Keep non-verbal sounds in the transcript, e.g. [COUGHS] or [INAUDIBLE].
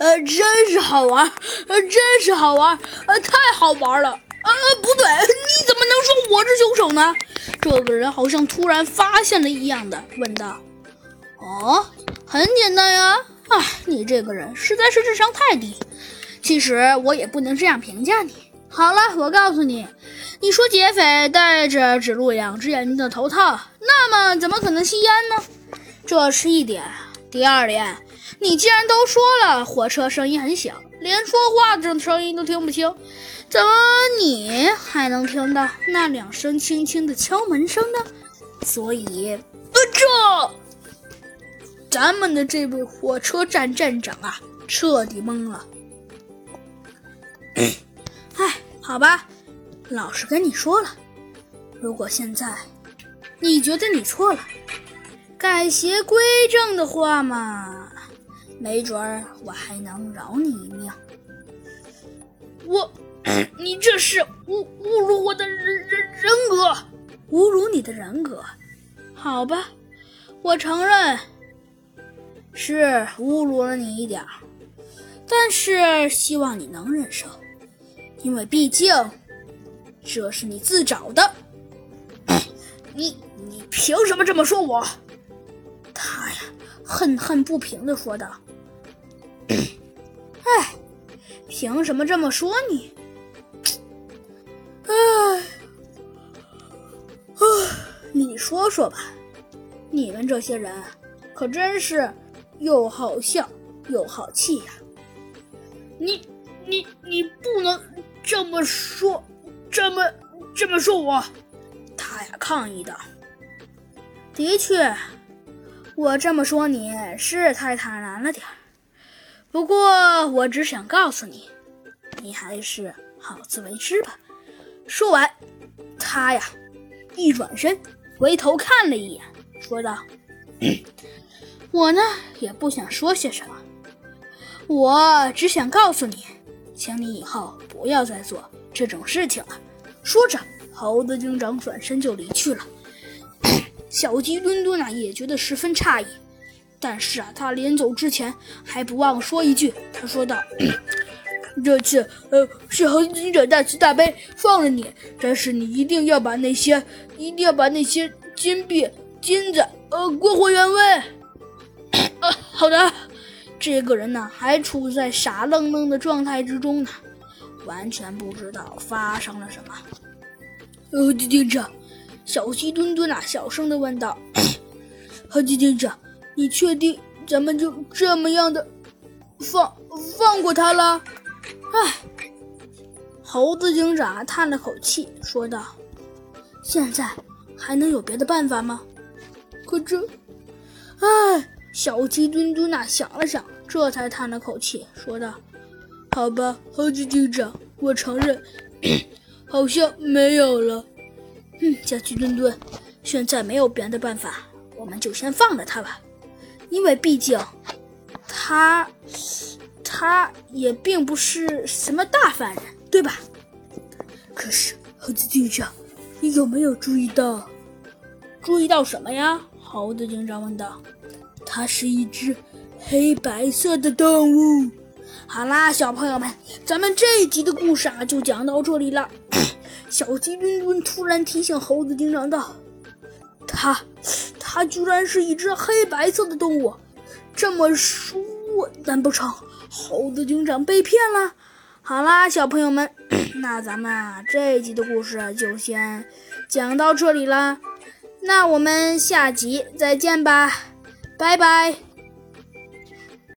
呃，真是好玩，呃，真是好玩，呃，太好玩了。呃，不对，你怎么能说我是凶手呢？这个人好像突然发现了一样的问道。哦，很简单呀。唉，你这个人实在是智商太低。其实我也不能这样评价你。好了，我告诉你，你说劫匪戴着只露两只眼睛的头套，那么怎么可能吸烟呢？这是一点。第二点，你既然都说了火车声音很小，连说话的声音都听不清，怎么你还能听到那两声轻轻的敲门声呢？所以，呃，这咱们的这位火车站站长啊，彻底懵了。哎，好吧，老实跟你说了，如果现在你觉得你错了，改邪归正的话嘛，没准儿我还能饶你一命。我，[CLEARS THROAT] 你这是侮侮辱我的人人人格，侮辱你的人格。好吧，我承认是侮辱了你一点儿，但是希望你能忍受。因为毕竟这是你自找的，[COUGHS] 你你凭什么这么说我？他呀，恨恨不平的说道：“哎，凭什么这么说你？哎，哎，你说说吧，你们这些人可真是又好笑又好气呀！你你你不能。”这么说，这么这么说，我他呀抗议道：“的确，我这么说你是太坦然了点儿。不过我只想告诉你，你还是好自为之吧。”说完，他呀一转身，回头看了一眼，说道：“ [COUGHS] 我呢也不想说些什么，我只想告诉你。”请你以后不要再做这种事情了。说着，猴子警长转身就离去了。[COUGHS] 小鸡墩墩啊也觉得十分诧异，但是啊，他临走之前还不忘说一句：“他说道，[COUGHS] 这次呃是猴子警长大慈大悲放了你，但是你一定要把那些一定要把那些金币金子呃归还原位。啊，[COUGHS] 好的。”这个人呢，还处在傻愣愣的状态之中呢，完全不知道发生了什么。猴子警长，小鸡墩墩啊，小声的问道：“猴子警长，你确定咱们就这么样的放放过他了？”唉，猴子警长叹了口气，说道：“现在还能有别的办法吗？可这，唉。”小鸡墩墩呐想了想，这才叹了口气，说道：“好吧，猴子警长，我承认，好像没有了。嗯，小鸡墩墩，现在没有别的办法，我们就先放了他吧，因为毕竟，他，他也并不是什么大犯人，对吧？可是，猴子警长，你有没有注意到？注意到什么呀？猴子警长问道。”它是一只黑白色的动物。好啦，小朋友们，咱们这一集的故事啊，就讲到这里了。[COUGHS] 小鸡墩墩突然提醒猴子警长道：“它，它居然是一只黑白色的动物。这么说，难不成猴子警长被骗了？”好啦，小朋友们，[COUGHS] 那咱们啊这一集的故事就先讲到这里啦。那我们下集再见吧。拜拜。